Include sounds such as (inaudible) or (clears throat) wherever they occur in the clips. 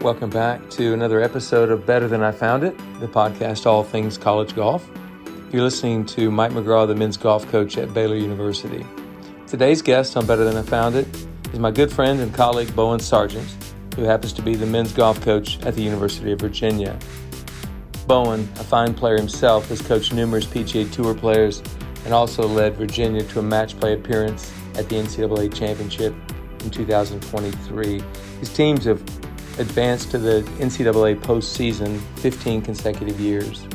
Welcome back to another episode of Better Than I Found It, the podcast all things college golf. You're listening to Mike McGraw, the men's golf coach at Baylor University. Today's guest on Better Than I Found It is my good friend and colleague Bowen Sargent, who happens to be the men's golf coach at the University of Virginia. Bowen, a fine player himself, has coached numerous PGA Tour players and also led Virginia to a match play appearance at the NCAA Championship in 2023. His teams have advanced to the NCAA postseason 15 consecutive years.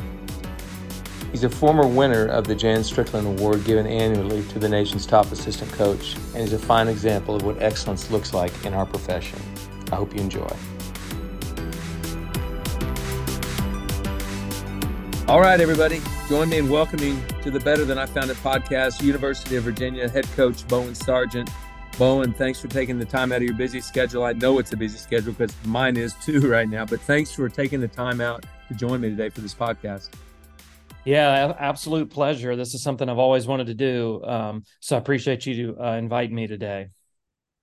He's a former winner of the Jan Strickland Award given annually to the nation's top assistant coach, and is a fine example of what excellence looks like in our profession. I hope you enjoy. All right, everybody, join me in welcoming to the Better Than I Found It podcast, University of Virginia head coach Bowen Sargent. Bowen, thanks for taking the time out of your busy schedule. I know it's a busy schedule because mine is too (laughs) right now, but thanks for taking the time out to join me today for this podcast. Yeah, absolute pleasure. This is something I've always wanted to do. Um, so I appreciate you uh, inviting me today.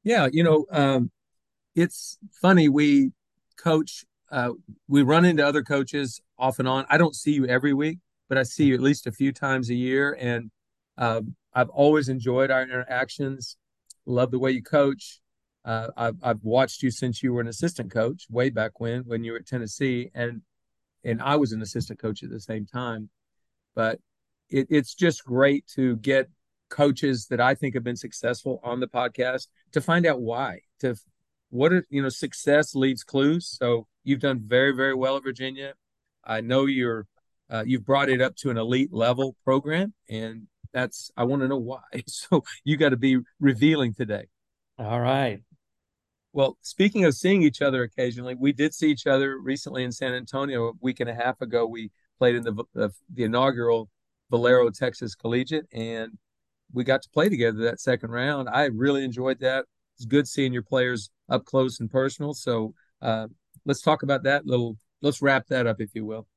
Yeah, you know, um, it's funny. We coach, uh, we run into other coaches off and on. I don't see you every week, but I see you at least a few times a year. And uh, I've always enjoyed our interactions. Love the way you coach. Uh, I've, I've watched you since you were an assistant coach way back when, when you were at Tennessee. And and I was an assistant coach at the same time. But it, it's just great to get coaches that I think have been successful on the podcast to find out why. To what are you know, success leaves clues. So you've done very, very well at Virginia. I know you're uh, you've brought it up to an elite level program, and that's I want to know why. (laughs) So you got to be revealing today. All right. Well, speaking of seeing each other occasionally, we did see each other recently in San Antonio a week and a half ago. We played in the the, the inaugural Valero Texas Collegiate, and we got to play together that second round. I really enjoyed that. It's good seeing your players up close and personal. So uh, let's talk about that little. Let's wrap that up, if you will.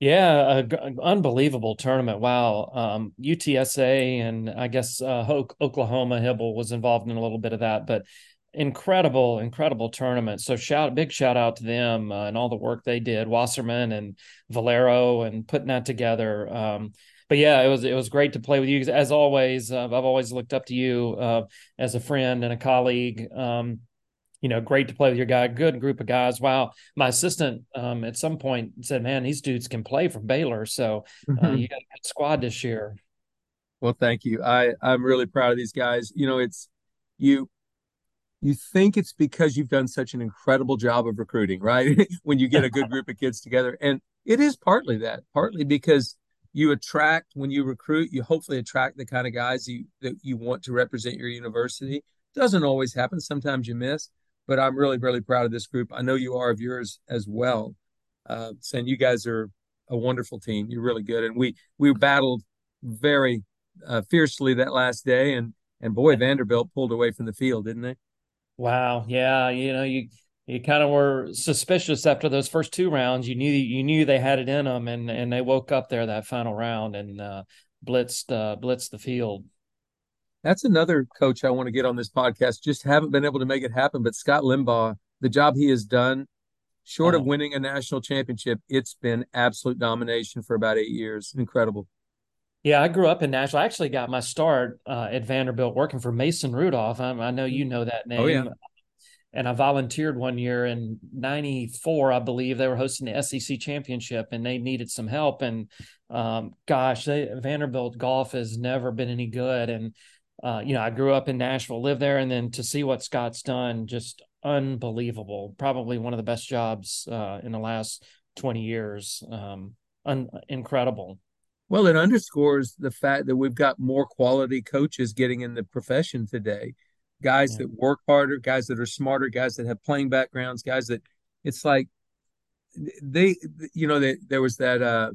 Yeah, an unbelievable tournament. Wow. Um, UTSA and I guess uh, Oklahoma Hybl was involved in a little bit of that, but incredible, incredible tournament. So shout, big shout out to them uh, and all the work they did, Wasserman and Valero, and putting that together. Um, but yeah, it was it was great to play with you as always. Uh, I've always looked up to you uh, as a friend and a colleague. Um, you know, great to play with your guy. Good group of guys. Wow, my assistant um, at some point said, "Man, these dudes can play for Baylor." So uh, mm-hmm. you got a good squad this year. Well, thank you. I I'm really proud of these guys. You know, it's you you think it's because you've done such an incredible job of recruiting, right? (laughs) when you get a good (laughs) group of kids together. And it is partly that, partly because you attract when you recruit, you hopefully attract the kind of guys you that you want to represent your university. Doesn't always happen. Sometimes you miss, but I'm really, really proud of this group. I know you are of yours as well. Uh, saying you guys are a wonderful team. You're really good, and we we battled very uh, fiercely that last day, and and boy, Vanderbilt pulled away from the field, didn't they? Wow. Yeah. You know, you you kind of were suspicious after those first two rounds. You knew you knew they had it in them, and and they woke up there that final round and uh, blitzed uh, blitzed the field. That's another coach I want to get on this podcast. Just haven't been able to make it happen. But Scott Limbaugh, the job he has done, short of winning a national championship, it's been absolute domination for about eight years. Incredible. Yeah, I grew up in Nashville. I actually got my start uh, at Vanderbilt working for Mason Rudolph. I, I, know you know that name. Oh, yeah. And I volunteered one year in '94, I believe. They were hosting the SEC championship, and they needed some help. And um, gosh, they, Vanderbilt golf has never been any good. And uh, you know, I grew up in Nashville, lived there, and then to see what Scott's done, just unbelievable. Probably one of the best jobs uh, in the last 20 years. Um, un- incredible. Well, it underscores the fact that we've got more quality coaches getting in the profession today. Guys yeah. that work harder, guys that are smarter, guys that have playing backgrounds, guys that it's like they, you know, that there was that, uh,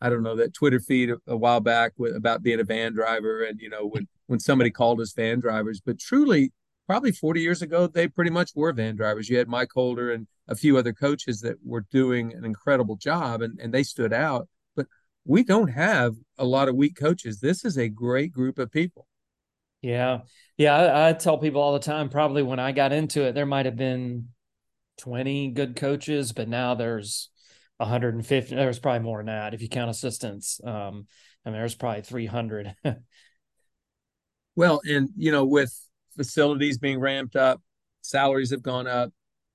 I don't know, that Twitter feed a, a while back with, about being a van driver. And, you know, when, when somebody called us van drivers, but truly, probably 40 years ago, they pretty much were van drivers. You had Mike Holder and a few other coaches that were doing an incredible job and, and they stood out But we don't have a lot of weak coaches. This is a great group of people. Yeah. Yeah. I, I, tell people all the time, probably when I got into it, there might have been 20 good coaches, but now there's 150. There's probably more than that if you count assistants. Um, I mean, there's probably 300. (laughs) well, and you know, with facilities being ramped up, salaries have gone up,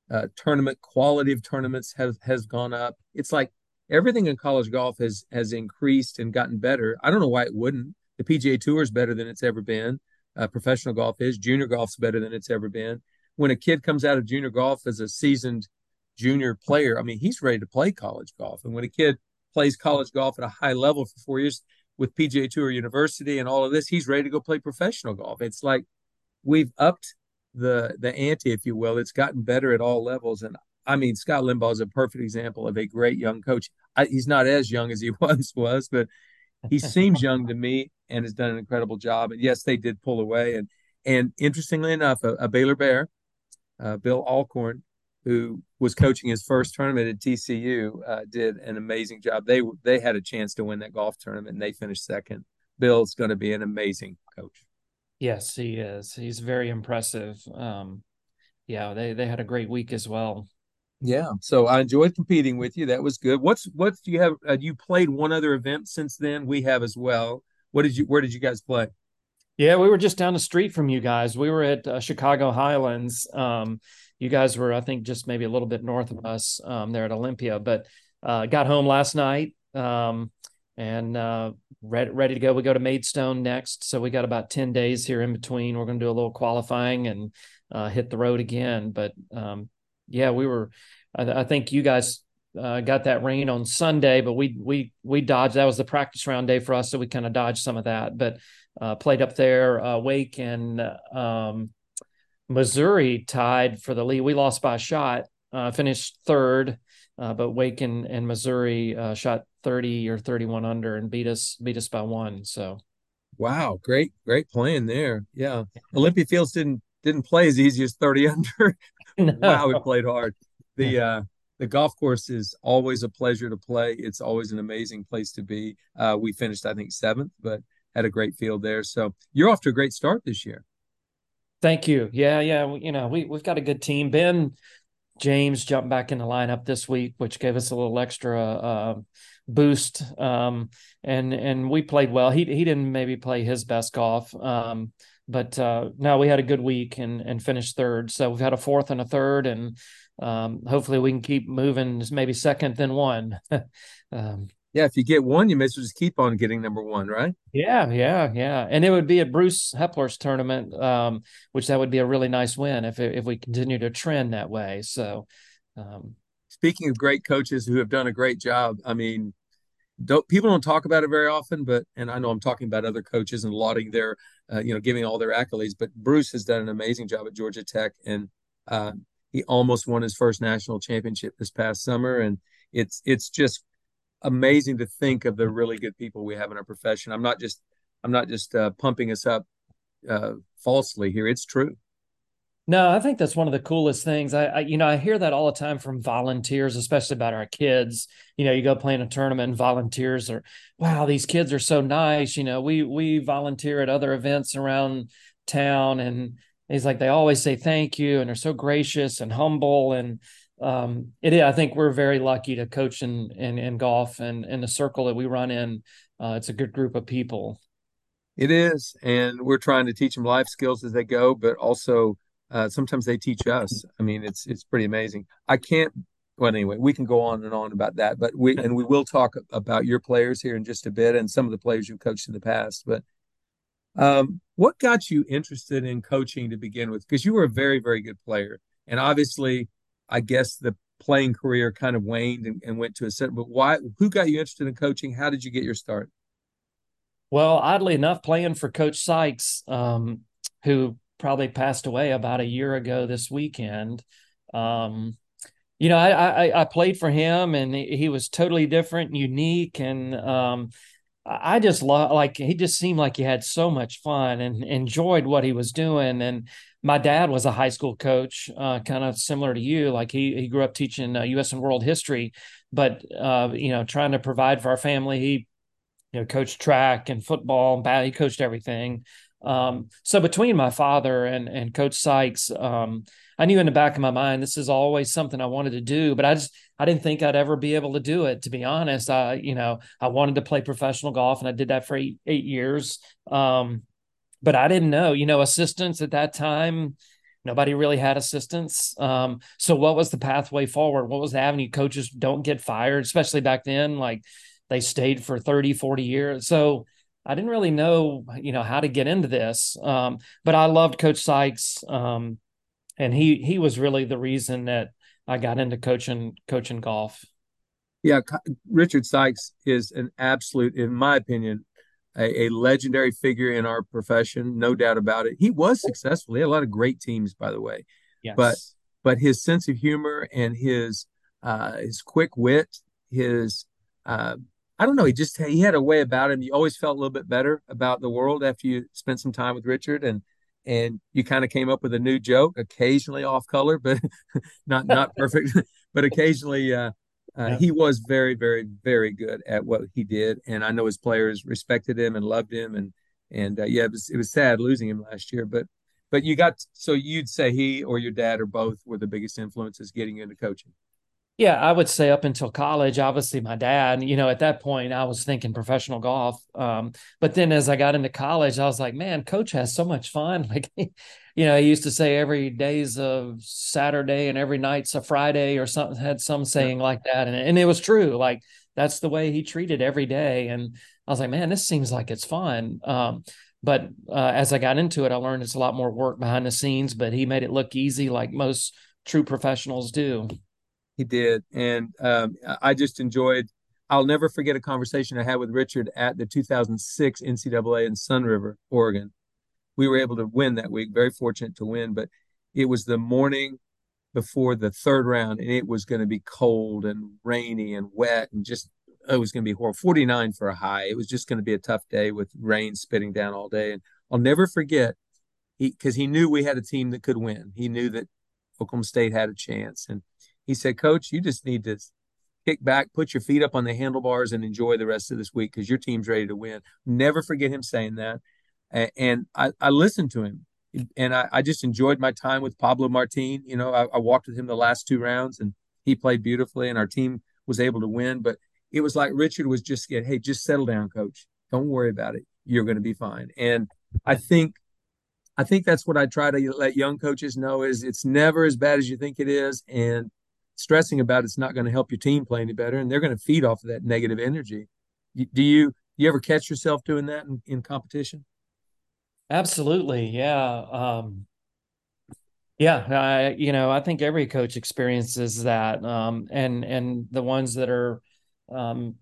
uh, tournament quality of tournaments has has gone up. It's like everything in college golf has has increased and gotten better. I don't know why it wouldn't. The PGA Tour is better than it's ever been. Uh, professional golf is. Junior golf's better than it's ever been. When a kid comes out of junior golf as a seasoned junior player, I mean, he's ready to play college golf. And when a kid plays college golf at a high level for four years with PGA Tour University and all of this, he's ready to go play professional golf. It's like we've upped the the ante, if you will. It's gotten better at all levels, and I mean, Scott Limbaugh is a perfect example of a great young coach. I, he's not as young as he (laughs) once was, but he seems young to me and has done an incredible job. And yes, they did pull away. And and interestingly enough, a, a Baylor Bear, uh, Bill Alcorn, who was coaching his first tournament at TCU, uh, did an amazing job. They they had a chance to win that golf tournament, and they finished second. Bill's going to be an amazing coach. Yes, he is. He's very impressive. Um, yeah, they they had a great week as well. Yeah, so I enjoyed competing with you. That was good. What's what do you have? Uh, you played one other event since then. We have as well. What did you? Where did you guys play? Yeah, we were just down the street from you guys. We were at uh, Chicago Highlands. Um, you guys were, I think, just maybe a little bit north of us um, there at Olympia. But uh, got home last night um, and uh, ready, ready to go. We go to Maidstone next, so we got about ten days here in between. We're going to do a little qualifying and uh, hit the road again. But um, yeah, we were. I, I think you guys uh, got that rain on Sunday, but we we we dodged. That was the practice round day for us, so we kind of dodged some of that. But uh, played up there, uh, Wake and um, Missouri tied for the lead. We lost by a shot, uh, finished third, uh, but Wake and, and Missouri uh, shot thirty or thirty one under and beat us beat us by one. So. Wow, great, great playing there. Yeah, (laughs) Olympia Fields didn't didn't play as easy as 30 (laughs) under. no. Wow, we played hard. The uh the golf course is always a pleasure to play. It's always an amazing place to be. Uh, we finished, I think, seventh, but had a great field there. So you're off to a great start this year. Thank you. Yeah, yeah. You know, we we've got a good team. Ben James jumped back in the lineup this week, which gave us a little extra uh, boost. Um, and and we played well. He he didn't maybe play his best golf. Um, but uh, no, we had a good week and and finished third. So we've had a fourth and a third, and um, hopefully we can keep moving. Maybe second, then one. (laughs) um, yeah, if you get one, you may as well just keep on getting number one, right? Yeah, yeah, yeah. And it would be a Bruce Heppler's tournament, um, which that would be a really nice win if if we continue to trend that way. So, um, speaking of great coaches who have done a great job, I mean, don't people don't talk about it very often, but and I know I'm talking about other coaches and lauding their, uh, you know, giving all their accolades. But Bruce has done an amazing job at Georgia Tech, and uh, he almost won his first national championship this past summer, and it's it's just amazing to think of the really good people we have in our profession. I'm not just I'm not just uh, pumping us up uh, falsely here. It's true. No, I think that's one of the coolest things. I, I, you know, I hear that all the time from volunteers, especially about our kids. You know, you go play in a tournament and volunteers are, wow, these kids are so nice. You know, we we volunteer at other events around town and he's like they always say thank you and they're so gracious and humble and um it is, I think we're very lucky to coach in in, in golf and in the circle that we run in. Uh, it's a good group of people. It is, and we're trying to teach them life skills as they go, but also uh, sometimes they teach us. I mean, it's it's pretty amazing. I can't. Well, anyway, we can go on and on about that, but we and we will talk about your players here in just a bit and some of the players you've coached in the past. But um, what got you interested in coaching to begin with? Because you were a very very good player, and obviously, I guess the playing career kind of waned and, and went to a set. But why? Who got you interested in coaching? How did you get your start? Well, oddly enough, playing for Coach Sykes, um, who probably passed away about a year ago this weekend. Um, you know, I, I, I played for him, and he, was totally different, unique, and um, I just lo- like he just seemed like he had so much fun and enjoyed what he was doing. And my dad was a high school coach, uh, kind of similar to you. Like he he grew up teaching uh, U.S. and world history, but uh, you know, trying to provide for our family. He you know coached track and football and. He coached everything. Um, so between my father and and Coach Sykes, um, I knew in the back of my mind this is always something I wanted to do, but I just I didn't think I'd ever be able to do it. To be honest, I you know I wanted to play professional golf, and I did that for eight eight years. Um, but I didn't know, you know, assistants at that time. Nobody really had assistants. Um, so what was the pathway forward? What was the avenue? Coaches don't get fired, especially back then. Like they stayed for 30, 40 years. So I didn't really know, you know, how to get into this. Um, but I loved Coach Sykes, um, and he he was really the reason that I got into coaching coaching golf. Yeah, Richard Sykes is an absolute, in my opinion, a, a, legendary figure in our profession, no doubt about it. He was successful. He had a lot of great teams, by the way. Yes. But but his sense of humor and his uh, his quick wit, his uh, I don't know. He just he had a way about him. You always felt a little bit better about the world after you spent some time with Richard, and and you kind of came up with a new joke, occasionally off color, but (laughs) not not perfect, (laughs) but occasionally. Uh, uh, yeah. He was very, very, very good at what he did, and I know his players respected him and loved him, and and uh, yeah, it was it was sad losing him last year, but but you got so you'd say he or your dad or both were the biggest influences getting you into coaching. Yeah, I would say up until college, obviously my dad, you know, at that point I was thinking professional golf. Um, but then as I got into college, I was like, man, coach has so much fun. (laughs) Like, you know, he used to say every day's a Saturday and every night's a Friday or something had some saying yeah. like that. And, and it was true. Like that's the way he treated every day. And I was like, man, this seems like it's fun. Um, but uh, as I got into it, I learned it's a lot more work behind the scenes, but he made it look easy like most true professionals do. He did, and um, I just enjoyed. I'll never forget a conversation I had with Richard at the 2006 NCAA in Sunriver, Oregon. We were able to win that week. Very fortunate to win, but it was the morning before the third round, and it was going to be cold and rainy and wet, and just it was going to be horrible. 49 for a high. It was just going to be a tough day with rain spitting down all day. And I'll never forget he because he knew we had a team that could win. He knew that Oklahoma State had a chance, and he said, Coach, you just need to kick back, put your feet up on the handlebars, and enjoy the rest of this week because your team's ready to win. Never forget him saying that. And I, I listened to him and I, I, just enjoyed my time with Pablo Martin. You know, I, I, walked with him the last two rounds and he played beautifully and our team was able to win. But it was like Richard was just get, hey, just settle down, coach. Don't worry about it. You're going to be fine. And I think I think that's what I try to let young coaches know is it's never as bad as you think it is. And stressing about it's not going to help your team play any better, and they're going to feed off of that negative energy. Do you you ever catch yourself doing that in, in competition? Absolutely, yeah, um, yeah. I you know I think every coach experiences that, um, and and the ones that are um,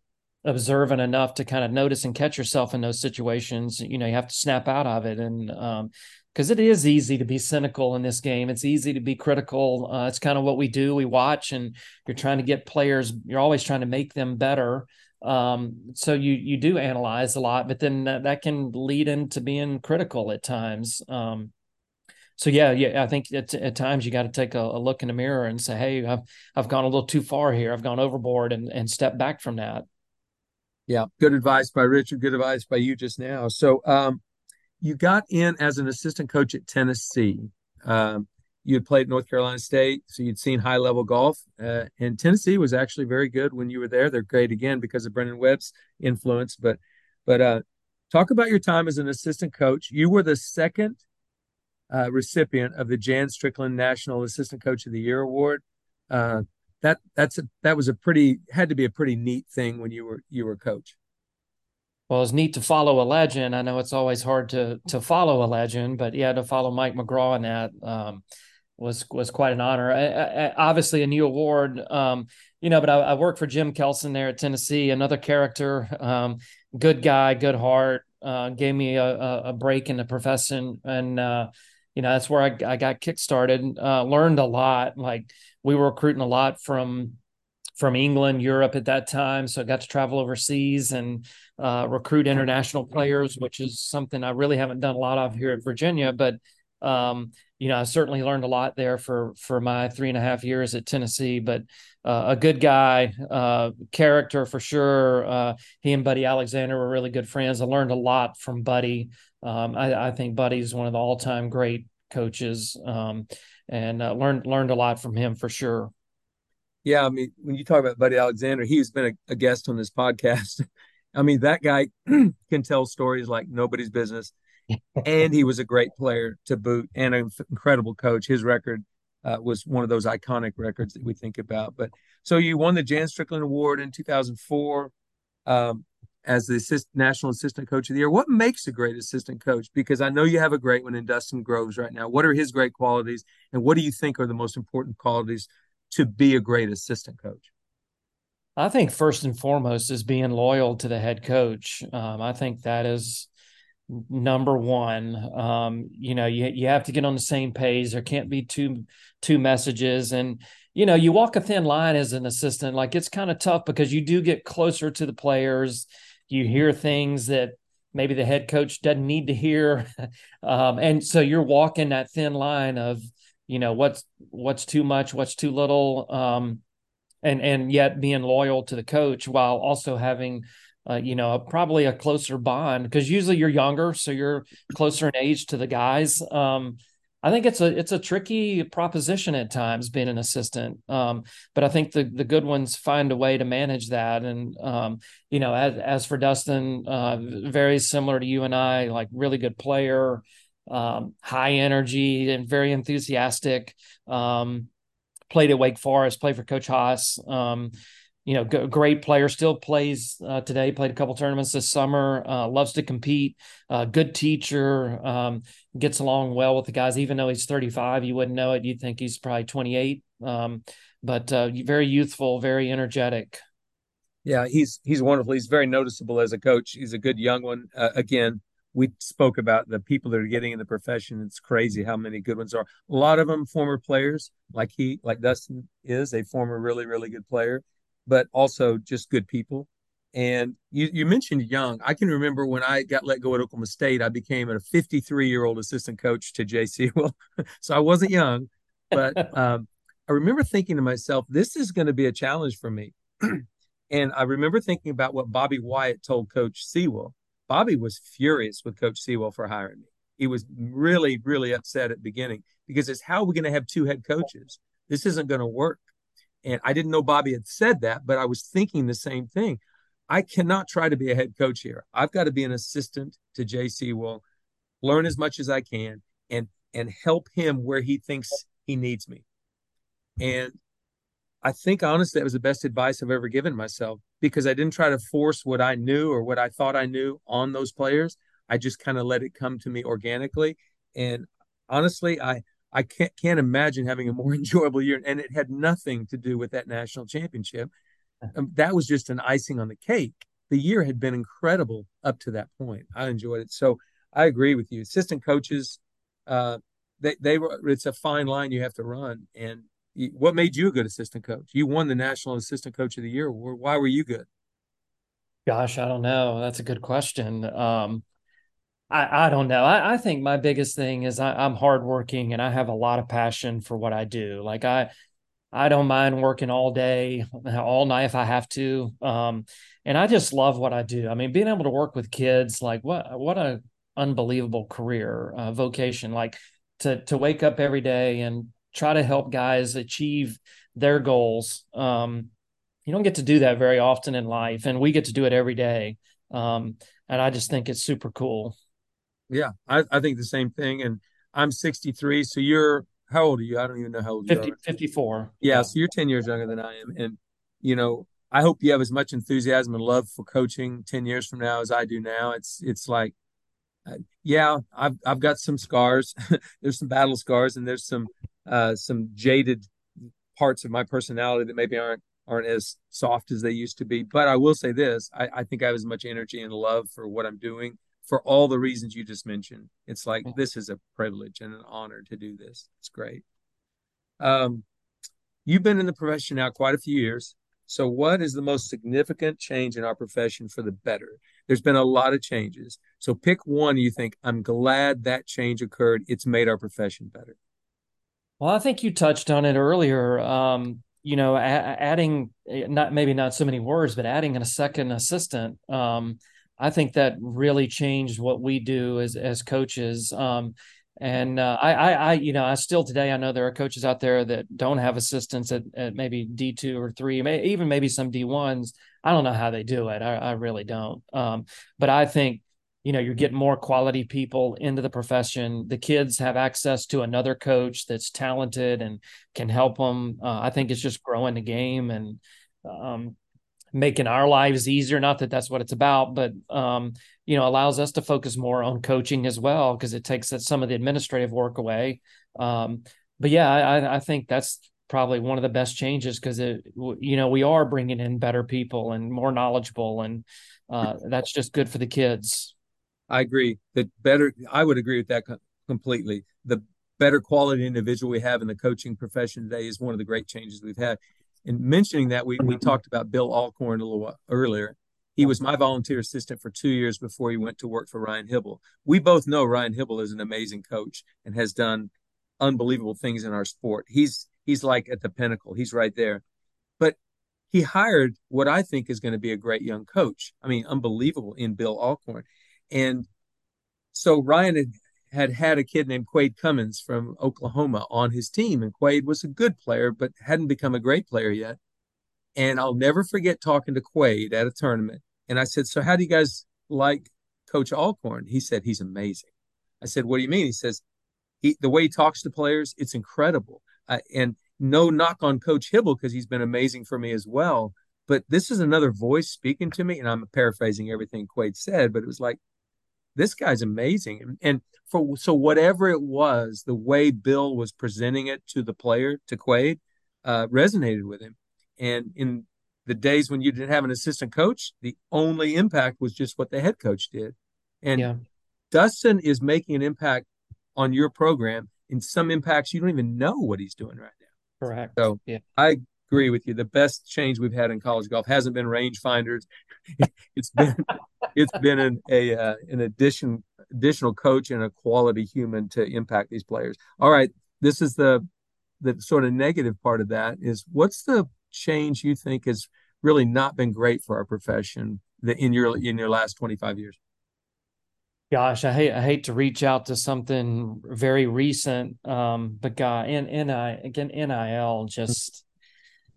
observant enough to kind of notice and catch yourself in those situations, you know, you have to snap out of it. And um, because it is easy to be cynical in this game. It's easy to be critical. Uh, it's kind of what we do. We watch, and you're trying to get players. You're always trying to make them better. Um, so you you do analyze a lot, but then that, that can lead into being critical at times. Um, so yeah, yeah, I think at, at times you got to take a, a, look in the mirror and say, "Hey, I've I've gone a little too far here. I've gone overboard," and and step back from that. Yeah, good advice by Richard. Good advice by you just now. So, um, you got in as an assistant coach at Tennessee. Um, you had played North Carolina State, so you'd seen high level golf. Uh, and Tennessee was actually very good when you were there. They're great again because of Brennan Webb's influence. But but uh, talk about your time as an assistant coach. You were the second uh, recipient of the Jan Strickland National Assistant Coach of the Year award. Uh, that that's a, that was a pretty had to be a pretty neat thing when you were you were coach well, it's neat to follow a legend. I know it's always hard to to follow a legend, but yeah, to follow Mike McGraw in that um, was was quite an honor. I, I, obviously, a new award, um, you know. But I, I worked for Jim Kelson there at Tennessee, another character, um, good guy, good heart. Uh, gave me a, a, break in the profession, and uh, you know that's where I, I got kickstarted. Uh, learned a lot. Like we were recruiting a lot from from England, Europe at that time. So I got to travel overseas and uh, recruit international players, which is something I really haven't done a lot of here at Virginia. But Um, you know, I certainly learned a lot there for for my three and a half years at Tennessee. But uh, a good guy, uh, character for sure. Uh, he and Buddy Alexander were really good friends. I learned a lot from Buddy. Um, I, I, think Buddy's one of the all time great coaches, um, and uh, learned learned a lot from him for sure. Yeah, I mean, when you talk about Buddy Alexander, he's been a, a guest on this podcast. (laughs) I mean, that guy (clears throat) can tell stories like nobody's business and he was a great player to boot and an incredible coach. His record uh, was one of those iconic records that we think about. But so you won the Jan Strickland Award in 2004 um, as the assist, National Assistant Coach of the Year. What makes a great assistant coach? Because I know you have a great one in Dustin Groves right now. What are his great qualities, and what do you think are the most important qualities to be a great assistant coach? I think first and foremost is being loyal to the head coach. Um, I think that is number one. Um you know you you have to get on the same page. There can't be two two messages. And you know you walk a thin line as an assistant. Like it's kind of tough because you do get closer to the players. You hear things that maybe the head coach doesn't need to hear. (laughs) Um and so you're walking that thin line of you know what's what's too much what's too little um and and yet being loyal to the coach while also having uh, you know, probably a closer bond because usually you're younger, so you're closer in age to the guys. Um, I think it's a it's a tricky proposition at times being an assistant, um, but I think the the good ones find a way to manage that. And um, you know, as as for Dustin, uh, very similar to you and I, like really good player, um, high energy and very enthusiastic. Um, played at Wake Forest, played for Coach Haas. Um, you know, g- great player, still plays uh, today, played a couple tournaments this summer, uh, loves to compete, uh, good teacher, um, gets along well with the guys, even though he's 35, you wouldn't know it. You'd think he's probably 28, um, but uh, very youthful, very energetic. Yeah, he's he's wonderful. He's very noticeable as a coach. He's a good young one. Uh, again, we spoke about the people that are getting in the profession. It's crazy how many good ones are. A lot of them former players, like he, like Dustin is a former really, really good player but also just good people. And you, you mentioned young. I can remember when I got let go at Oklahoma State, I became a 53 year old assistant coach to JC. (laughs) Well, so I wasn't young, but (laughs) um, I remember thinking to myself, this is going to be a challenge for me. (clears throat) and I remember thinking about what Bobby Wyatt told Coach Seawell. Bobby was furious with Coach Seawell for hiring me. He was really, really upset at the beginning because it's how we're we going to have two head coaches? This isn't going to work. And I didn't know Bobby had said that, but I was thinking the same thing. I cannot try to be a head coach here. I've got to be an assistant to JC. Will learn as much as I can and and help him where he thinks he needs me. And I think honestly that was the best advice I've ever given myself because I didn't try to force what I knew or what I thought I knew on those players. I just kind of let it come to me organically. And honestly, I I can't can't imagine having a more (laughs) enjoyable year. And it had nothing to do with that national championship. (laughs) Um, that was just an icing on the cake. The year had been incredible up to that point. I enjoyed it. So I agree with you. Assistant coaches, uh, they they were. It's a fine line you have to run. And what made you a good assistant coach? You won the national assistant coach of the year. Why were you good? Gosh, I don't know. That's a good question. Um, I, I don't know. I, I think my biggest thing is I, I'm hardworking and I have a lot of passion for what I do. Like I, I don't mind working all day, (laughs) all night if I have to. Um, and I just love what I do. I mean, being able to work with kids, like what what a unbelievable career, uh, vocation. Like to to wake up every day and try to help guys achieve their goals. Um, you don't get to do that very often in life, and we get to do it every day. Um, and I just think it's super cool. Yeah, I, I think the same thing. And I'm 63. So you're, how old are you? I don't even know how old 50, you are. 54. Yeah. So you're 10 years younger than I am. And, you know, I hope you have as much enthusiasm and love for coaching 10 years from now as I do now. It's, it's like, uh, yeah, I've, I've got some scars. (laughs) there's some battle scars and there's some, uh, some jaded parts of my personality that maybe aren't, aren't as soft as they used to be. But I will say this, I, I think I have as much energy and love for what I'm doing for all the reasons you just mentioned. It's like this is a privilege and an honor to do this. It's great. Um, you've been in the profession now quite a few years. So, what is the most significant change in our profession for the better? There's been a lot of changes. So, pick one you think, I'm glad that change occurred. It's made our profession better. Well, I think you touched on it earlier. Um, you know, a- adding not maybe not so many words, but adding a second assistant. Um, I think that really changed what we do as as coaches. Um, and uh, I, I, I, you know, I still today I know there are coaches out there that don't have assistants at, at maybe D two or three, may, even maybe some D ones. I don't know how they do it. I, I really don't. Um, but I think you know you're getting more quality people into the profession. The kids have access to another coach that's talented and can help them. Uh, I think it's just growing the game and um, making our lives easier. Not that that's what it's about, but um, you know, allows us to focus more on coaching as well because it takes some of the administrative work away. Um, but yeah, I, I think that's probably one of the best changes because it, you know, we are bringing in better people and more knowledgeable, and uh, that's just good for the kids. I agree that better. I would agree with that completely. The better quality individual we have in the coaching profession today is one of the great changes we've had. And mentioning that, we, we talked about Bill Alcorn a little earlier. He was my volunteer assistant for two years before he went to work for Ryan Hybl. We both know Ryan Hybl is an amazing coach and has done unbelievable things in our sport. He's he's like at the pinnacle. He's right there. But he hired what I think is going to be a great young coach. I mean, unbelievable in Bill Alcorn. And so Ryan had had had a kid named Quade Cummins from Oklahoma on his team, and Quade was a good player, but hadn't become a great player yet. And I'll never forget talking to Quade at a tournament. And I said, So, how do you guys like Coach Alcorn? He said, He's amazing. I said, What do you mean? He says, he, The way he talks to players, it's incredible. Uh, and no knock on Coach Hybl because he's been amazing for me as well. But this is another voice speaking to me. And I'm paraphrasing everything Quade said, but it was like, this guy's amazing. And for so whatever it was, the way Bill was presenting it to the player, to Quade, uh, resonated with him. And in the days when you didn't have an assistant coach, the only impact was just what the head coach did. And yeah. Dustin is making an impact on your program in some impacts you don't even know what he's doing right now. Correct. So yeah. I agree with you. The best change we've had in college golf hasn't been rangefinders. (laughs) it's been it's been an a uh, an addition additional coach and a quality human to impact these players. All right, this is the the sort of negative part of that is what's the change you think has really not been great for our profession in your in your last 25 years? Gosh, I hate I hate to reach out to something very recent, um, but God, and NI again NIL just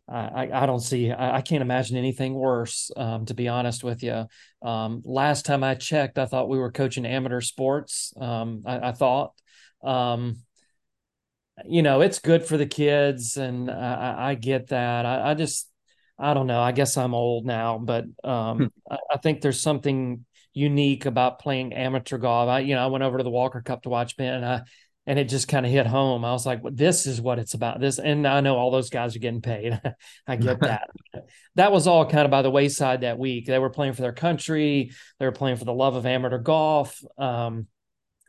I, I don't see I, I can't imagine anything worse. Um, to be honest with you, um, last time I checked, I thought we were coaching amateur sports. Um, I, I thought, um, you know, it's good for the kids, and I, I get that. I, I, just, I don't know. I guess I'm old now, but um, hmm. I, I, think there's something unique about playing amateur golf. I, you know, I went over to the Walker Cup to watch Ben, and I, and it just kind of hit home. I was like, well, "This is what it's about." This, and I know all those guys are getting paid. (laughs) I get (laughs) that. that was all kind of by the wayside that week. They were playing for their country. They were playing for the love of amateur golf. Um,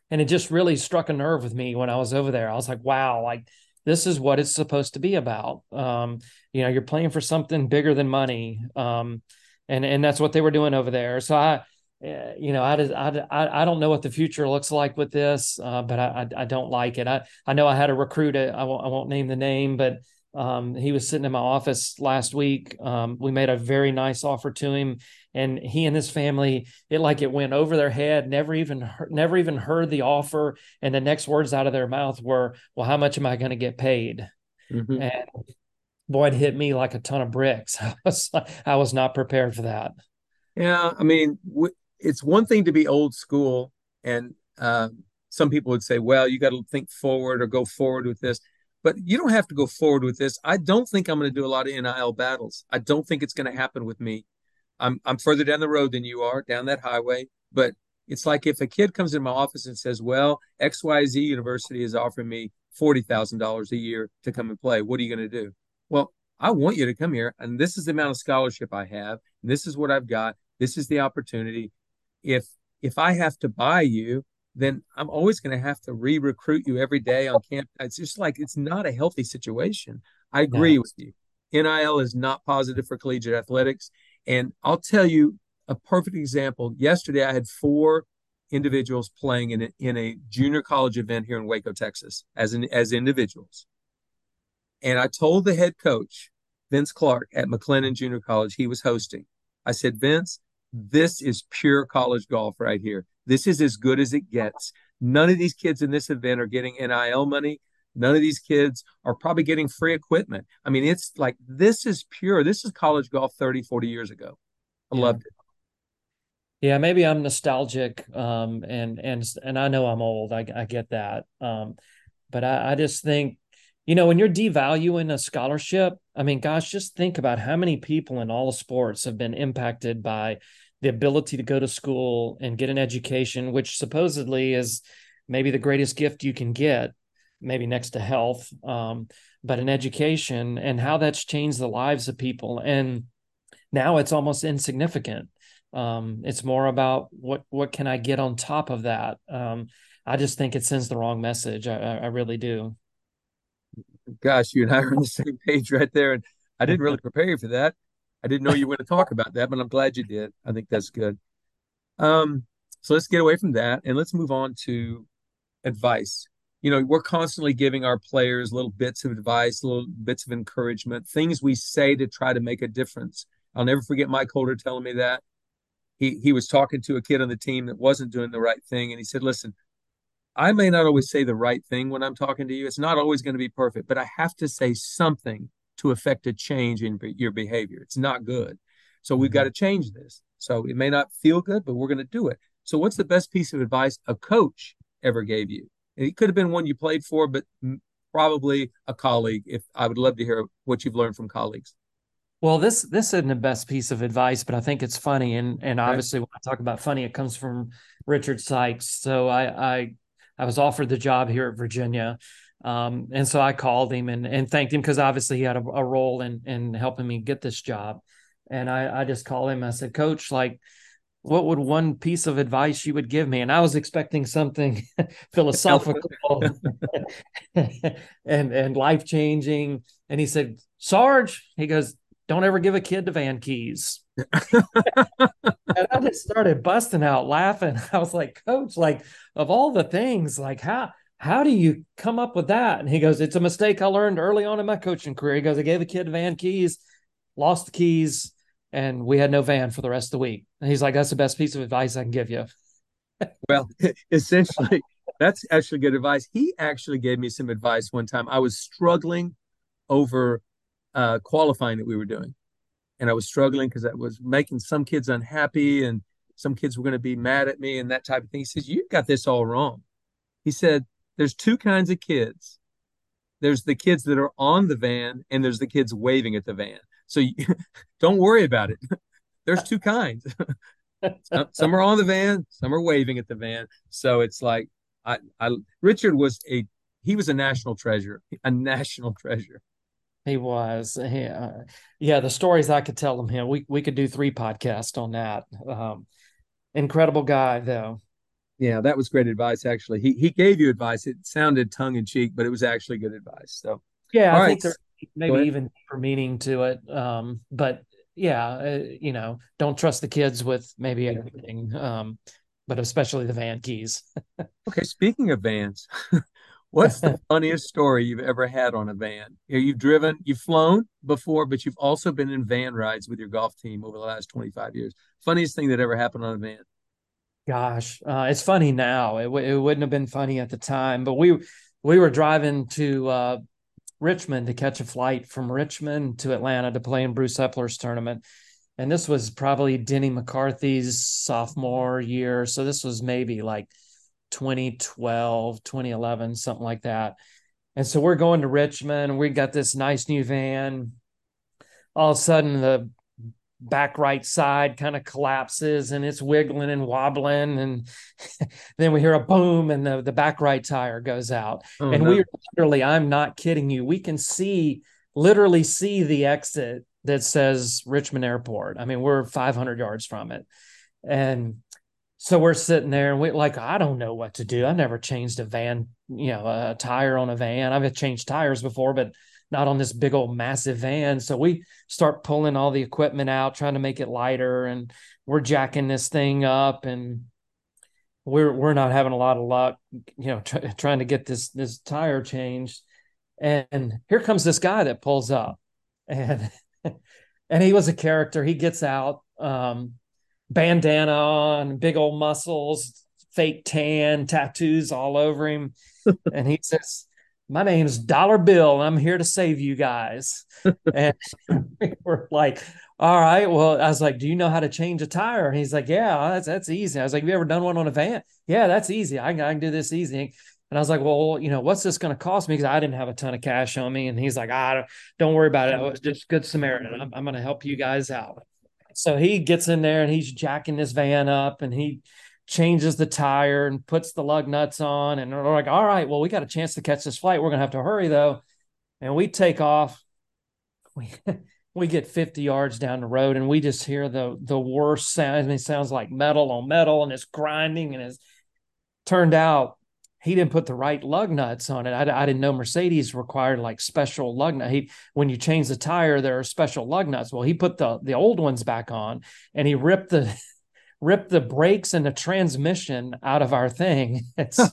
and it just really struck a nerve with me when I was over there. I was like, wow, like this is what it's supposed to be about. Um, you know, you're playing for something bigger than money. Um, and and that's what they were doing over there. So I, you know, I, I, I I don't know what the future looks like with this, uh, but I, I, I don't like it. I, I know I had a recruit. I won't, I won't name the name, but um, he was sitting in my office last week. Um, we made a very nice offer to him, and he and his family, it like it went over their head. Never even heard, never even heard the offer, and the next words out of their mouth were, "Well, how much am I going to get paid?" Mm-hmm. And boy, it hit me like a ton of bricks. (laughs) I was I was not prepared for that. Yeah, I mean, it's one thing to be old school, and uh, some people would say, "Well, you got to think forward or go forward with this." But you don't have to go forward with this. I don't think I'm going to do a lot of NIL battles. I don't think it's going to happen with me. I'm I'm further down the road than you are, down that highway. But it's like if a kid comes in my office and says, "Well, XYZ University is offering me forty thousand dollars a year to come and play. What are you going to do?" Well, I want you to come here, and this is the amount of scholarship I have. this is what I've got. This is the opportunity. If if I have to buy you, then I'm always going to have to re-recruit you every day on camp. It's just like it's not a healthy situation. I agree with you. NIL is not positive for collegiate athletics. And I'll tell you a perfect example. Yesterday, I had four individuals playing in a, in a junior college event here in Waco, Texas, as an, as individuals. And I told the head coach, Vince Clark at McLennan Junior College, he was hosting. I said, Vince, this is pure college golf right here. This is as good as it gets. None of these kids in this event are getting NIL money. None of these kids are probably getting free equipment. I mean, it's like this is pure. This is college golf 30, 40 years ago. I yeah. loved it. Yeah, maybe I'm nostalgic, um, and and and I know I'm old. I, I get that, um, but I, I just think, you know, when you're devaluing a scholarship, I mean, gosh, just think about how many people in all sports have been impacted by the ability to go to school and get an education, which supposedly is maybe the greatest gift you can get, maybe next to health, um, but an education and how that's changed the lives of people. And now it's almost insignificant. Um, it's more about what what can I get on top of that. Um, I just think it sends the wrong message. I, I really do. Gosh, you and I are on the same page right there, and I didn't really (laughs) prepare you for that. I didn't know you were going to talk about that, but I'm glad you did. I think that's good. Um, so let's get away from that and let's move on to advice. You know, we're constantly giving our players little bits of advice, little bits of encouragement, things we say to try to make a difference. I'll never forget Mike Holder telling me that he he was talking to a kid on the team that wasn't doing the right thing and he said listen i may not always say the right thing when i'm talking to you. It's not always going to be perfect but i have to say something to affect a change in your behavior. It's not good. So we've got mm-hmm. to change this. So it may not feel good but we're going to do it. So what's the best piece of advice a coach ever gave you? It could have been one you played for but probably a colleague if i would love to hear what you've learned from colleagues. Well, this this isn't the best piece of advice, but I think it's funny, and and obviously when I talk about funny, it comes from Richard Sykes. So I I I was offered the job here at Virginia, um, and so I called him and and thanked him because obviously he had a, a, role in in helping me get this job, and I I just called him. I said, Coach, like. What would one piece of advice you would give me? And I was expecting something (laughs) philosophical (laughs) and and life changing. And he said, Sarge, he goes, don't ever give a kid to van keys. (laughs) and I just started busting out laughing. (laughs) I was like, Coach, like of all the things, like how how do you come up with that? And he goes, It's a mistake I learned early on in my coaching career. He goes, I gave a kid van keys, lost the keys, and we had no van for the rest of the week. And he's like, That's the best piece of advice I can give you. (laughs) well, essentially, that's actually good advice. He actually gave me some advice one time. I was struggling over uh, qualifying that we were doing. And I was struggling because I was making some kids unhappy and some kids were going to be mad at me and that type of thing. He says, You've got this all wrong. He said, There's two kinds of kids there's the kids that are on the van and there's the kids waving at the van. So you, (laughs) don't worry about it. (laughs) there's two kinds. (laughs) some, some, are on the van, some are waving at the van. So it's like I, I Richard was a he was a national treasure, a national treasure. He was. He, uh, yeah, the stories I could tell him here, we we could do three podcasts on that. Um, incredible guy, though. Yeah, that was great advice. Actually, he he gave you advice. It sounded tongue in cheek, but it was actually good advice. So, yeah, All I right. think there's maybe even deeper meaning to it. Um, but yeah, uh, you know, don't trust the kids with maybe everything. Um, but especially the van keys. (laughs) okay, speaking of vans, (laughs) What's the (laughs) funniest story you've ever had on a van? You've driven, you've flown before, but you've also been in van rides with your golf team over the last 25 years. Funniest thing that ever happened on a van? Gosh, uh, it's funny now. It, w- it wouldn't have been funny at the time, but we we were driving to uh, Richmond to catch a flight from Richmond to Atlanta to play in Bruce Heppler's tournament. And this was probably Denny McCarthy's sophomore year. So this was maybe like – 2012, 2011, something like that. And so we're going to Richmond. We got this nice new van. All of a sudden, the back right side kind of collapses and it's wiggling and wobbling. And (laughs) then we hear a boom and the, the back right tire goes out. Oh, and no. we mm-hmm. literally, I'm not kidding you, we can see, literally see the exit that says Richmond Airport. I mean, we're 500 yards from it. And so we're sitting there and we like, I don't know what to do. I never changed a van, you know, a tire on a van. I've changed tires before, but not on this big old massive van. So we start pulling all the equipment out, trying to make it lighter, and we're jacking this thing up, and we're we're not having a lot of luck, you know, try, trying to get this this tire changed. And here comes this guy that pulls up, and (laughs) and he was a character. He gets out, um, bandana on, big old muscles, fake tan, tattoos all over him, (laughs) and he says, "My name's Dollar Bill. I'm here to save you guys." (laughs) and we were like, "All right." Well, I was like, "Do you know how to change a tire?" And he's like, "Yeah, that's that's easy." I was like, "Have you ever done one on a van?" Yeah, that's easy. I, I can do this easy. And I was like, well, you know, what's this going to cost me? Because I didn't have a ton of cash on me. And he's like, ah, don't worry about it. I was just good Samaritan. I'm, I'm going to help you guys out. So he gets in there and he's jacking this van up and he changes the tire and puts the lug nuts on. And we're like, all right, well, we got a chance to catch this flight. We're going to have to hurry though. And we take off. We, (laughs) we get 50 yards down the road and we just hear the the worst sound. I mean, it sounds like metal on metal and it's grinding and it's turned out he didn't put the right lug nuts on it. I, I didn't know Mercedes required like special lug nut. He when you change the tire, there are special lug nuts. Well, he put the the old ones back on, and he ripped the (laughs) ripped the brakes and the transmission out of our thing. (laughs) So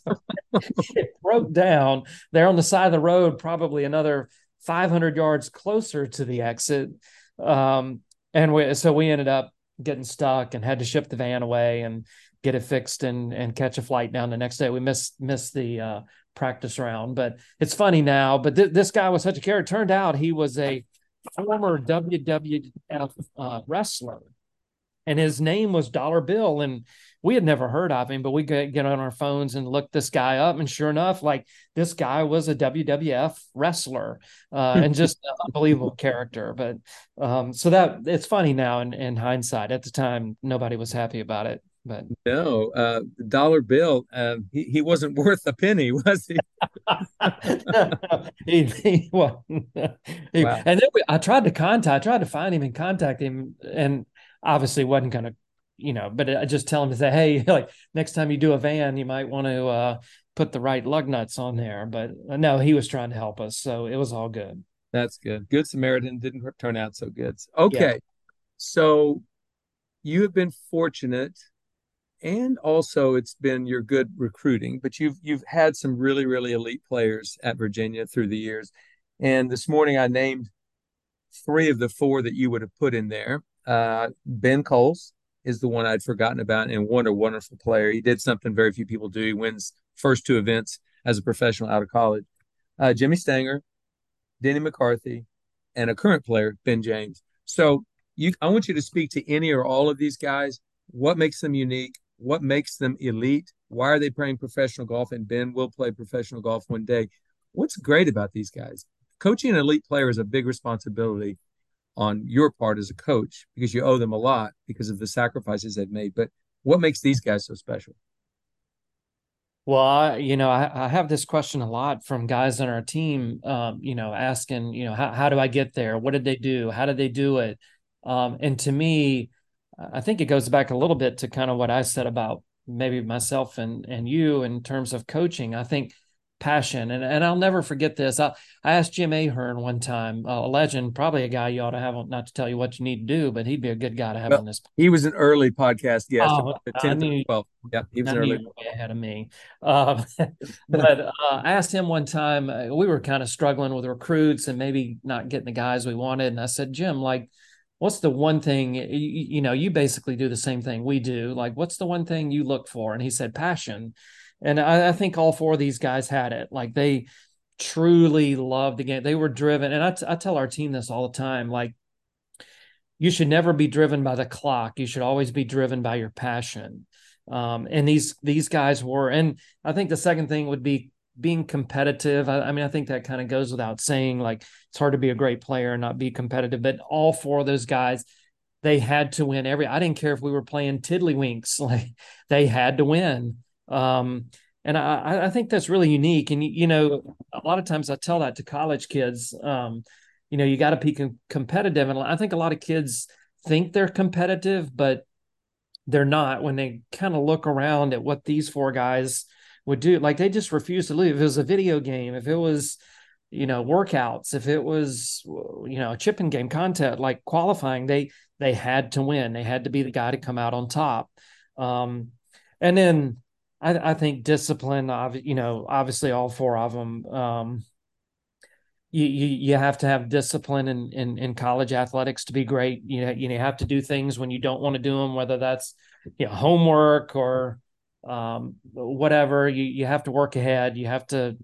(laughs) it broke down there on the side of the road, probably another 500 yards closer to the exit. Um, and we, so we ended up getting stuck and had to ship the van away and get it fixed and and catch a flight down the next day. We missed missed the uh, practice round, but it's funny now. But th- this guy was such a character. Turned out he was a former WWF uh, wrestler, and his name was Dollar Bill. And we had never heard of him, but we get, get on our phones and look this guy up, and sure enough, like this guy was a WWF wrestler, uh, (laughs) and just an unbelievable character. But um, so that it's funny now in, in hindsight. At the time, nobody was happy about it. But no, uh, dollar bill. Uh, he he wasn't (laughs) worth a penny, was he? (laughs) he, he, well, (laughs) he, wow. and then we, I tried to contact, I tried to find him and contact him, and obviously wasn't going to, you know. But I just tell him to say, hey, like next time you do a van, you might want to uh, put the right lug nuts on there. But uh, no, he was trying to help us, so it was all good. That's good. Good Samaritan didn't turn out so good. Okay, yeah. so you have been fortunate and also it's been your good recruiting but you've you've had some really really elite players at Virginia through the years. And this morning I named three of the four that you would have put in there. Uh, Ben Kohles is the one I'd forgotten about and what a wonderful player. He did something very few people do. He wins first two events as a professional out of college. Uh, Jimmy Stanger Denny McCarthy and a current player Ben James. So you I want you to speak to any or all of these guys. What makes them unique what makes them elite? Why are they playing professional golf? And Ben will play professional golf one day. What's great about these guys? Coaching an elite player is a big responsibility on your part as a coach because you owe them a lot because of the sacrifices they've made. But what makes these guys so special? Well, I, you know, I, I, have this question a lot from guys on our team, um, you know, asking, you know, how, how do I get there? What did they do? How did they do it? Um, and to me, I think it goes back a little bit to kind of what I said about maybe myself and and you in terms of coaching. I think passion and and I'll never forget this. I I asked Jim Ahern one time, uh, a legend, probably a guy you ought to have not to tell you what you need to do, but he'd be a good guy to have well, on this. He was an early podcast guest, oh, the 10th knew, or 12th. Yeah, he was early way ahead of me. Um, (laughs) but uh, I asked him one time. Uh, we were kind of struggling with recruits and maybe not getting the guys we wanted, and I said, Jim, like what's the one thing you, you, know you basically do the same thing we do like what's the one thing you look for? And he said passion. And I, I, think all four of these guys had it. Like they truly loved the game. They were driven. And I, t- I tell our team this all the time like you should never be driven by the clock. You should always be driven by your passion. Um, and these these guys were. And i think the second thing would be being competitive. I, I, mean, I think that kind of goes without saying. Like, it's hard to be a great player and not be competitive. But all four of those guys, they had to win every. I didn't care if we were playing tiddlywinks. (laughs) Like, they had to win. Um, and I, I think that's really unique. And you know, a lot of times I tell that to college kids. Um, you know, you got to be com- competitive, and I think a lot of kids think they're competitive, but they're not when they kind of look around at what these four guys would do. Like they just refused to leave. If it was a video game, if it was, you know workouts if it was you know a chipping game content like qualifying they they had to win they had to be the guy to come out on top um, and then I, I think discipline you know obviously all four of them um, you, you you have to have discipline in, in in college athletics to be great you know you have to do things when you don't want to do them whether that's you know homework or um, whatever you you have to work ahead you have to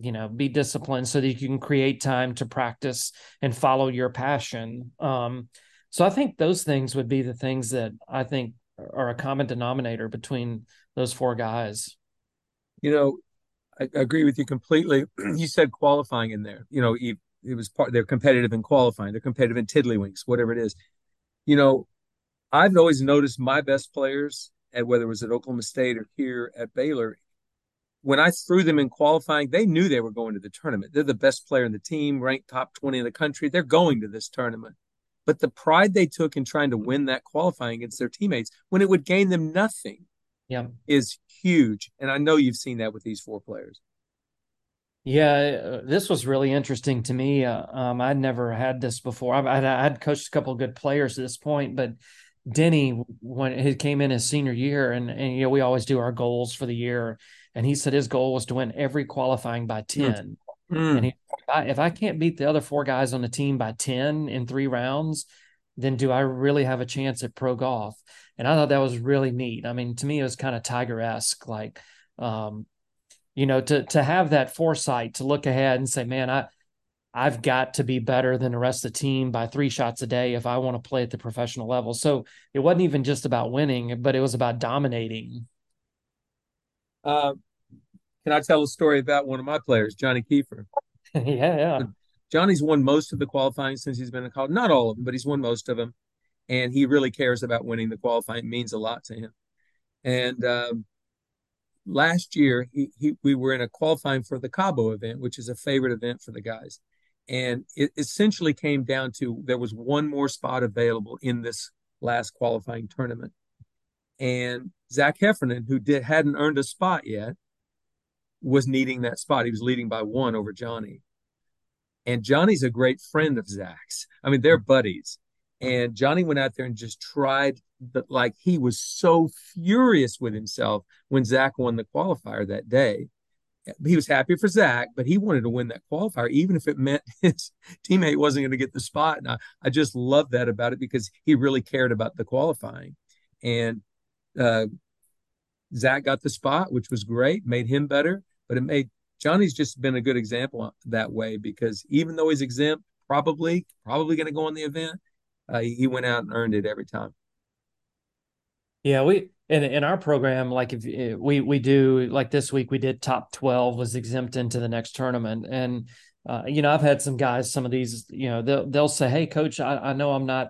you know be disciplined so that you can create time to practice and follow your passion. Um, so i think those things would be the things that i think are a common denominator between those four guys. You know i, agree with you completely. (clears throat) You said qualifying in there you know it was part they're competitive in qualifying they're competitive in tiddlywinks whatever it is. You know i've always noticed my best players at whether it was at oklahoma state or here at baylor when I threw them in qualifying, they knew they were going to the tournament. They're the best player in the team, ranked top 20 in the country. They're going to this tournament. But the pride they took in trying to win that qualifying against their teammates when it would gain them nothing yeah. is huge. And I know you've seen that with these four players. Yeah, uh, this was really interesting to me. Uh, um, I'd never had this before. I've, I'd, I'd coached a couple of good players at this point, but Denny, when he came in his senior year, and, and you know we always do our goals for the year, and he said his goal was to win every qualifying by 10. Mm. And he, if I, if I can't beat the other four guys on the team by 10 in three rounds, then do I really have a chance at pro golf? And I thought that was really neat. I mean, to me, it was kind of Tiger esque, like, um, you know, to to have that foresight to look ahead and say, man, I I've got to be better than the rest of the team by three shots a day if I want to play at the professional level. So it wasn't even just about winning, but it was about dominating. Uh, can I tell a story about one of my players, Johnny Keefer? (laughs) yeah, yeah. Johnny's won most of the qualifying since he's been in college. Not all of them, but he's won most of them. And he really cares about winning the qualifying. It means a lot to him. And um, last year, he, he, we were in a qualifying for the Cabo event, which is a favorite event for the guys. And it essentially came down to there was one more spot available in this last qualifying tournament. And Zach Heffernan, who did hadn't earned a spot yet, was needing that spot. He was leading by one over Johnny. And Johnny's a great friend of Zach's. I mean, they're buddies. And Johnny went out there and just tried but like he was so furious with himself when Zach won the qualifier that day. He was happy for Zach, but he wanted to win that qualifier, even if it meant (laughs) his teammate wasn't going to get the spot. And I, I just love that about it because he really cared about the qualifying. And uh, Zach got the spot, which was great, made him better but it made Johnny's just been a good example that way because even though he's exempt, probably probably going to go on the event, uh, he went out and earned it every time. Yeah, we in in our program, like if eh, we we do like this week, we did top twelve was exempt into the next tournament, and uh, you know I've had some guys, some of these, you know they'll they'll say, hey coach, I, I know I'm not,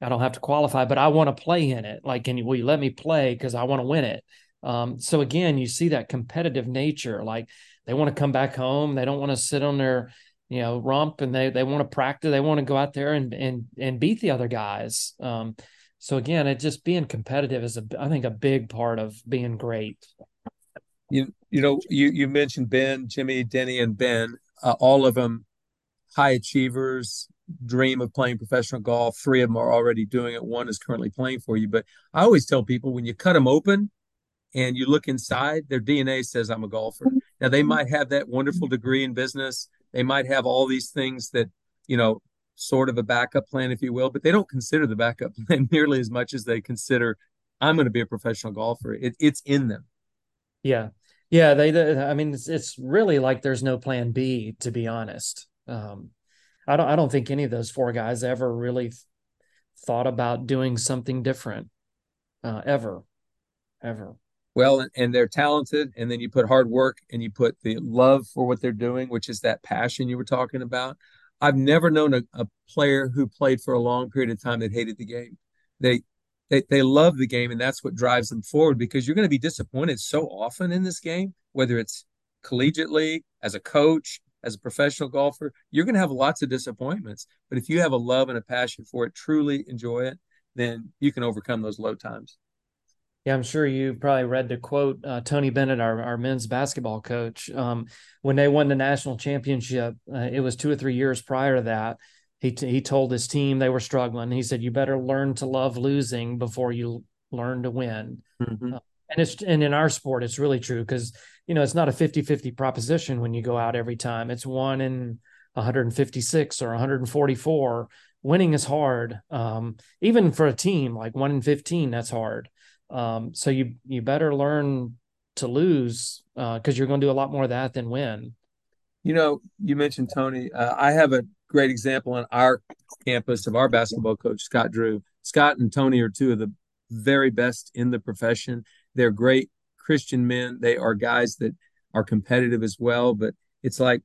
I don't have to qualify, but I want to play in it. Like, can you will you let me play because I want to win it? Um, so again, you see that competitive nature. Like they want to come back home. They don't want to sit on their, you know, rump and they they want to practice. They want to go out there and and and beat the other guys. Um, so again, it just being competitive is a I think a big part of being great. You you know you you mentioned Ben, Jimmy, Denny, and Ben. Uh, all of them high achievers, dream of playing professional golf. Three of them are already doing it. One is currently playing for you. But I always tell people when you cut them open, and you look inside, their DNA says I'm a golfer. Now they might have that wonderful degree in business. They might have all these things that, you know, sort of a backup plan, if you will, but they don't consider the backup (laughs) plan nearly as much as they consider I'm going to be a professional golfer. It, it's in them. Yeah. Yeah. They, they I mean, it's, it's, really like there's no plan B, to be honest. Um, I don't, I don't think any of those four guys ever really thought about doing something different, uh, ever, ever well and they're talented and then you put hard work and you put the love for what they're doing which is that passion you were talking about i've never known a, a player who played for a long period of time that hated the game. They they, they love the game and that's what drives them forward because you're going to be disappointed so often in this game whether it's collegiately as a coach as a professional golfer you're going to have lots of disappointments. But if you have a love and a passion for it truly enjoy it then you can overcome those low times Yeah, I'm sure you probably read the quote uh, Tony Bennett, our, our men's basketball coach, um, when they won the national championship. Uh, it was two or three years prior to that. He t- he told his team they were struggling. He said, "You better learn to love losing before you learn to win." Mm-hmm. Uh, and it's and in our sport, it's really true because you know it's not a 50-50 proposition when you go out every time. It's one in 156 or 144. Winning is hard, um, even for a team like one in 15. That's hard. Um, so you you better learn to lose uh because uh, you're going to do a lot more of that than win. You know, you mentioned Tony. Uh, I have a great example on our campus of our basketball coach, Scott Drew. Scott and Tony are two of the very best in the profession. They're great Christian men. They are guys that are competitive as well, but it's like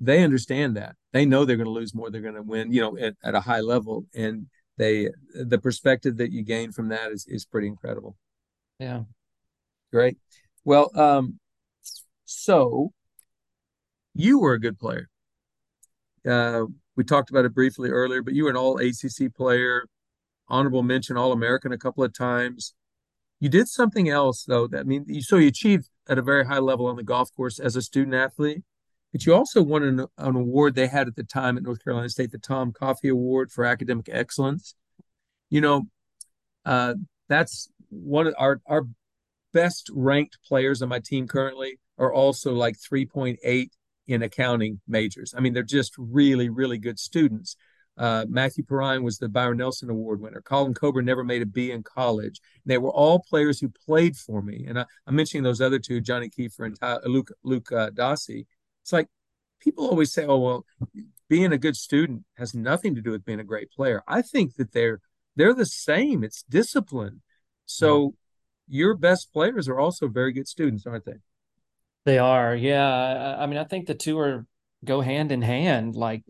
they understand that. They know they're going to lose more, they're going to win, you know, at, at a high level. And they the perspective that you gain from that is is pretty incredible. Yeah. Great. Well, um, so you were a good player. Uh, we talked about it briefly earlier, but you were an all ACC player, honorable mention All American a couple of times. You did something else though. That I mean, you, so you achieved at a very high level on the golf course as a student athlete, but you also won an, an award they had at the time at North Carolina State, the Tom Coffey Award for Academic Excellence. You know, uh, that's one of our our best ranked players on my team currently are also like 3.8 in accounting majors. I mean, they're just really, really good students. Uh, Matthew Perrine was the Byron Nelson Award winner. Colin Coburn never made a B in college. They were all players who played for me. And I, am mentioning those other two, Johnny Keefer and Ty, Luke, Luke uh. It's like people always say, oh, well, being a good student has nothing to do with being a great player. I think that they're they're the same. It's discipline. So yeah. your best players are also very good students, aren't they? They are. Yeah. I mean, I think the two are go hand in hand. Like,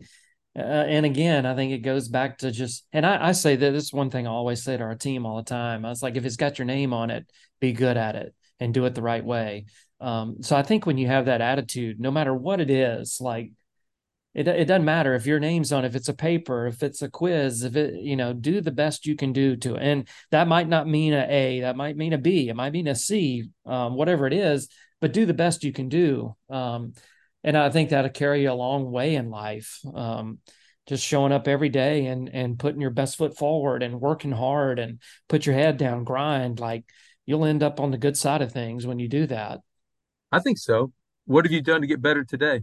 uh, and again, I think it goes back to just, and I, I say that this is one thing I always say to our team all the time. I was like, if it's got your name on it, be good at it and do it the right way. Um, so I think when you have that attitude, no matter what it is, like it, it doesn't matter if your name's on, if it's a paper, if it's a quiz, if it, you know, do the best you can do to, it. and that might not mean a A, that might mean a B, it might mean a C, um, whatever it is, but do the best you can do. Um, and I think that'll carry you a long way in life. Um, just showing up every day and and putting your best foot forward and working hard and put your head down, grind. Like you'll end up on the good side of things when you do that. I think so. What have you done to get better today?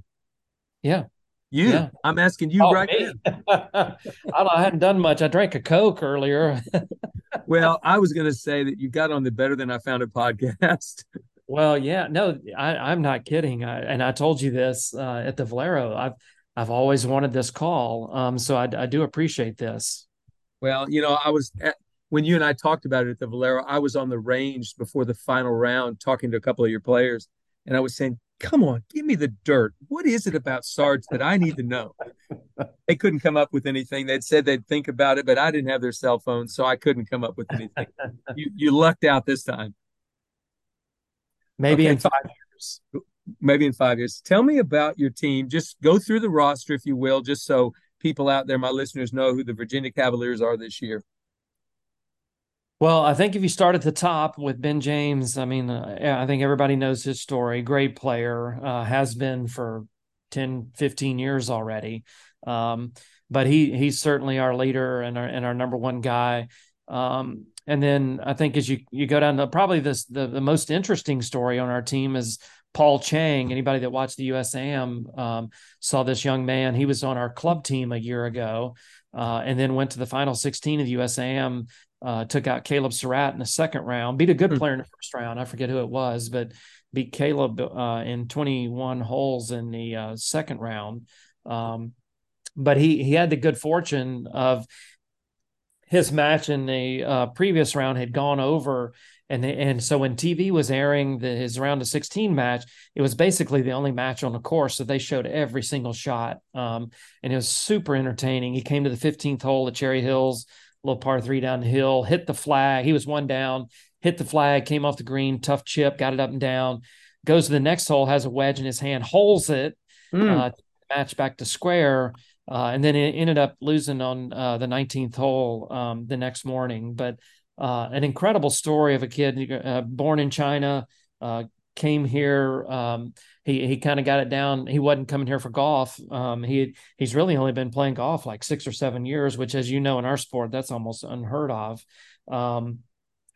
Yeah. You. Yeah. I'm asking you oh, right me? now. (laughs) I, I hadn't done much. I drank a Coke earlier. (laughs) well, I was going to say that you got on the Better Than I Found It podcast. well, yeah. No, I, am not kidding. I, and I told you this uh, at the Valero. I've I've always wanted this call. Um, so I, I do appreciate this. Well, you know, I was at, when you and I talked about it at the Valero. I was on the range before the final round, talking to a couple of your players, and I was saying, "Come on, give me the dirt. What is it about Sarge that I need to know?" they couldn't come up with anything. They'd said they'd think about it, but I didn't have their cell phones, so I couldn't come up with anything. (laughs) you you lucked out this time. Maybe okay, in five years. Maybe in five years. Tell me about your team. Just go through the roster, if you will, just so people out there, my listeners, know who the Virginia Cavaliers are this year. Well, I think if you start at the top with Ben James, I mean, uh, I think everybody knows his story. Great player, uh, has been for 10, 15 years already. Um, but he he's certainly our leader and our and our number one guy. Um, and then I think as you you go down the probably this the, the most interesting story on our team is Paul Chang. Anybody that watched the USAM um, saw this young man. He was on our club team a year ago, uh, and then went to the final 16 of the USAM uh, took out Caleb Surratt in the second round, beat a good hmm. player in the first round. I forget who it was, but beat Caleb uh, in 21 holes in the uh, second round. Um, but he he had the good fortune of his match in the uh, previous round had gone over, and they, and so when TV was airing the, his round of 16 match, it was basically the only match on the course, so they showed every single shot, um, and it was super entertaining. He came to the 15th hole at Cherry Hills little par three down the hill, hit the flag. He was one down, hit the flag, came off the green, tough chip, got it up and down. Goes to the next hole, has a wedge in his hand, holes it, mm. uh, match back to square, uh, and then it ended up losing on uh, the 19th hole um, the next morning. But uh, an incredible story of a kid uh, born in China, uh, came here. Um, he he kind of got it down. He wasn't coming here for golf. Um, he he's really only been playing golf like six or seven years, which, as you know, in our sport, that's almost unheard of. Um,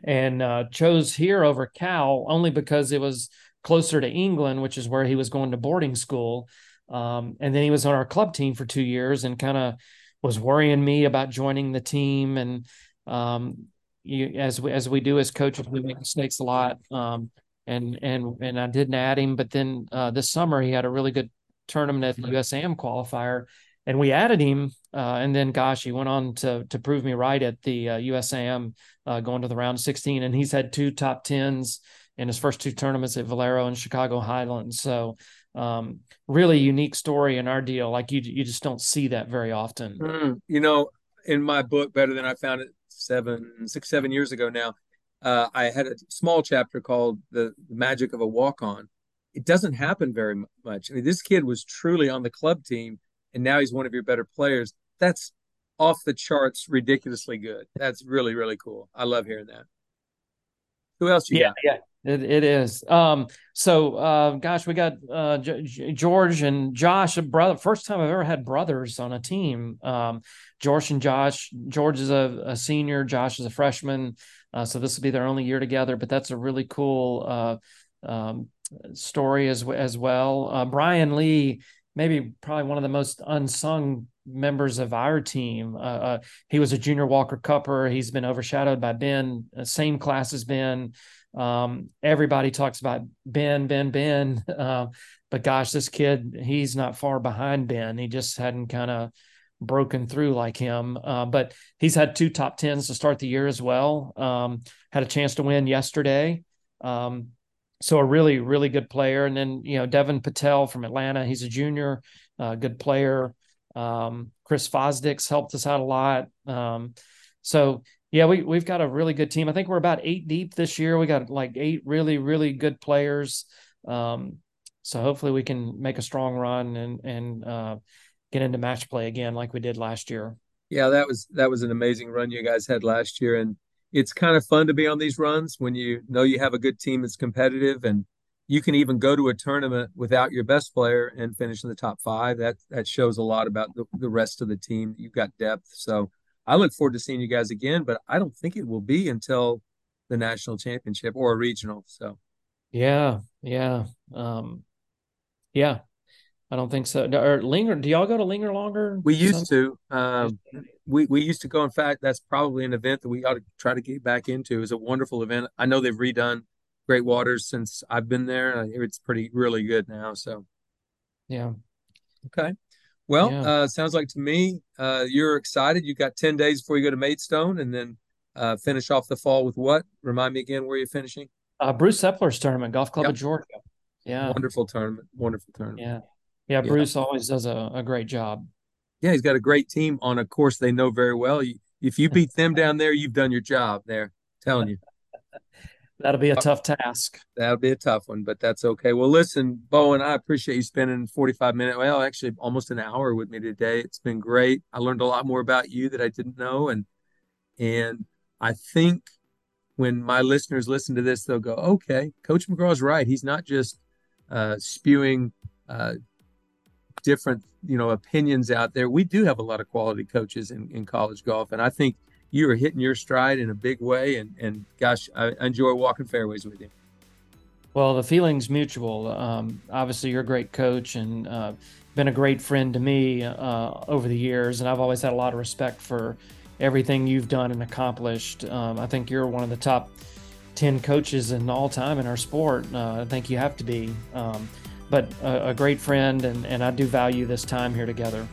and uh, chose here over Cal only because it was closer to England, which is where he was going to boarding school. Um, and then he was on our club team for two years and kind of was worrying me about joining the team. And um, you, as we as we do as coaches, we make mistakes a lot. Um, and and and I didn't add him, but then uh, this summer he had a really good tournament at the USAM qualifier, and we added him. Uh, and then, gosh, he went on to to prove me right at the uh, USAM, uh, going to the round 16, and he's had two top tens in his first two tournaments at Valero and Chicago Highlands. So um, really unique story in our deal. Like you, you just don't see that very often. Mm, you know, in my book, Better Than I Found It seven, six, seven years ago now, uh, I had a small chapter called the, Magic of a Walk On. It doesn't happen very much. I mean, this kid was truly on the club team, and now he's one of your better players. That's off the charts, ridiculously good. That's really, really cool. I love hearing that. Who else you yeah, got? Yeah, it, it is. Um, so, uh, gosh, we got uh, George and Josh, a brother. First time I've ever had brothers on a team. Um, George and Josh. George is a, a senior. Josh is a freshman. Uh, so this will be their only year together. But that's a really cool uh, um, story as as well. Uh, Brian Lee, maybe probably one of the most unsung members of our team. Uh, he was a junior Walker Cupper. He's been overshadowed by Ben, same class as Ben. Um, everybody talks about Ben, Ben, Ben. (laughs) Uh, but gosh, this kid, he's not far behind Ben. He just hadn't kind of broken through like him. Uh, but he's had two top tens to start the year as well. Um, had a chance to win yesterday. Um, so a really, really good player. And then, you know, Deven Patel from Atlanta, he's a junior, uh, good player. Um, Chris Fosdick's helped us out a lot. Um, so yeah, we we've got a really good team. I think we're about eight deep this year. We got like eight really really good players. Um, so hopefully we can make a strong run and and uh, get into match play again like we did last year. Yeah, that was that was an amazing run you guys had last year, and it's kind of fun to be on these runs when you know you have a good team that's competitive and you can even go to a tournament without your best player and finish in the top five. That that shows a lot about the, the rest of the team. You've got depth, so I look forward to seeing you guys again, but I don't think it will be until the national championship or a regional. So, yeah, yeah, um, yeah. I don't think so. Or Linger? Do y'all go to Linger longer? We used to. Um, we we used to go. In fact, that's probably an event that we ought to try to get back into. It's a wonderful event. I know they've redone Great Waters since I've been there. It's pretty really good now. So, yeah. Okay. Well, yeah. uh, sounds like to me uh, you're excited. You got ten days before you go to Maidstone, and then uh, finish off the fall with what? Remind me again where you're finishing. Uh, Bruce Heppler's tournament, Golf Club yep. of Georgia. Yeah, wonderful tournament. Wonderful tournament. Yeah, yeah. Bruce yeah. always does a, a great job. Yeah, he's got a great team on a course they know very well. if you (laughs) beat them down there, you've done your job. There, telling you. (laughs) That'll be a uh, tough task. That'll be a tough one, but that's okay. Well, listen, Bowen, I appreciate you spending 45 minutes, well, actually almost an hour with me today. It's been great. I learned a lot more about you that I didn't know. And, and I think when my listeners listen to this, they'll go, okay, Coach McGraw's right. He's not just uh, spewing uh, different, you know, opinions out there. We do have a lot of quality coaches in, in college golf. And I think you are hitting your stride in a big way. And, and gosh, I enjoy walking fairways with you. Well, the feeling's mutual. Um, obviously, you're a great coach and uh, been a great friend to me uh, over the years. And I've always had a lot of respect for everything you've done and accomplished. Um, I think you're one of the top 10 coaches in all time in our sport. Uh, I think you have to be. Um, but a, a great friend, and, and I do value this time here together.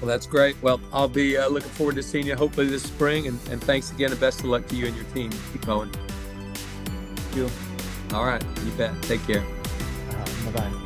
Well, that's great. Well, I'll be uh, looking forward to seeing you hopefully this spring. And, and thanks again, and best of luck to you and your team. Keep going. Thank you. All right. You bet. Take care. Uh, bye bye.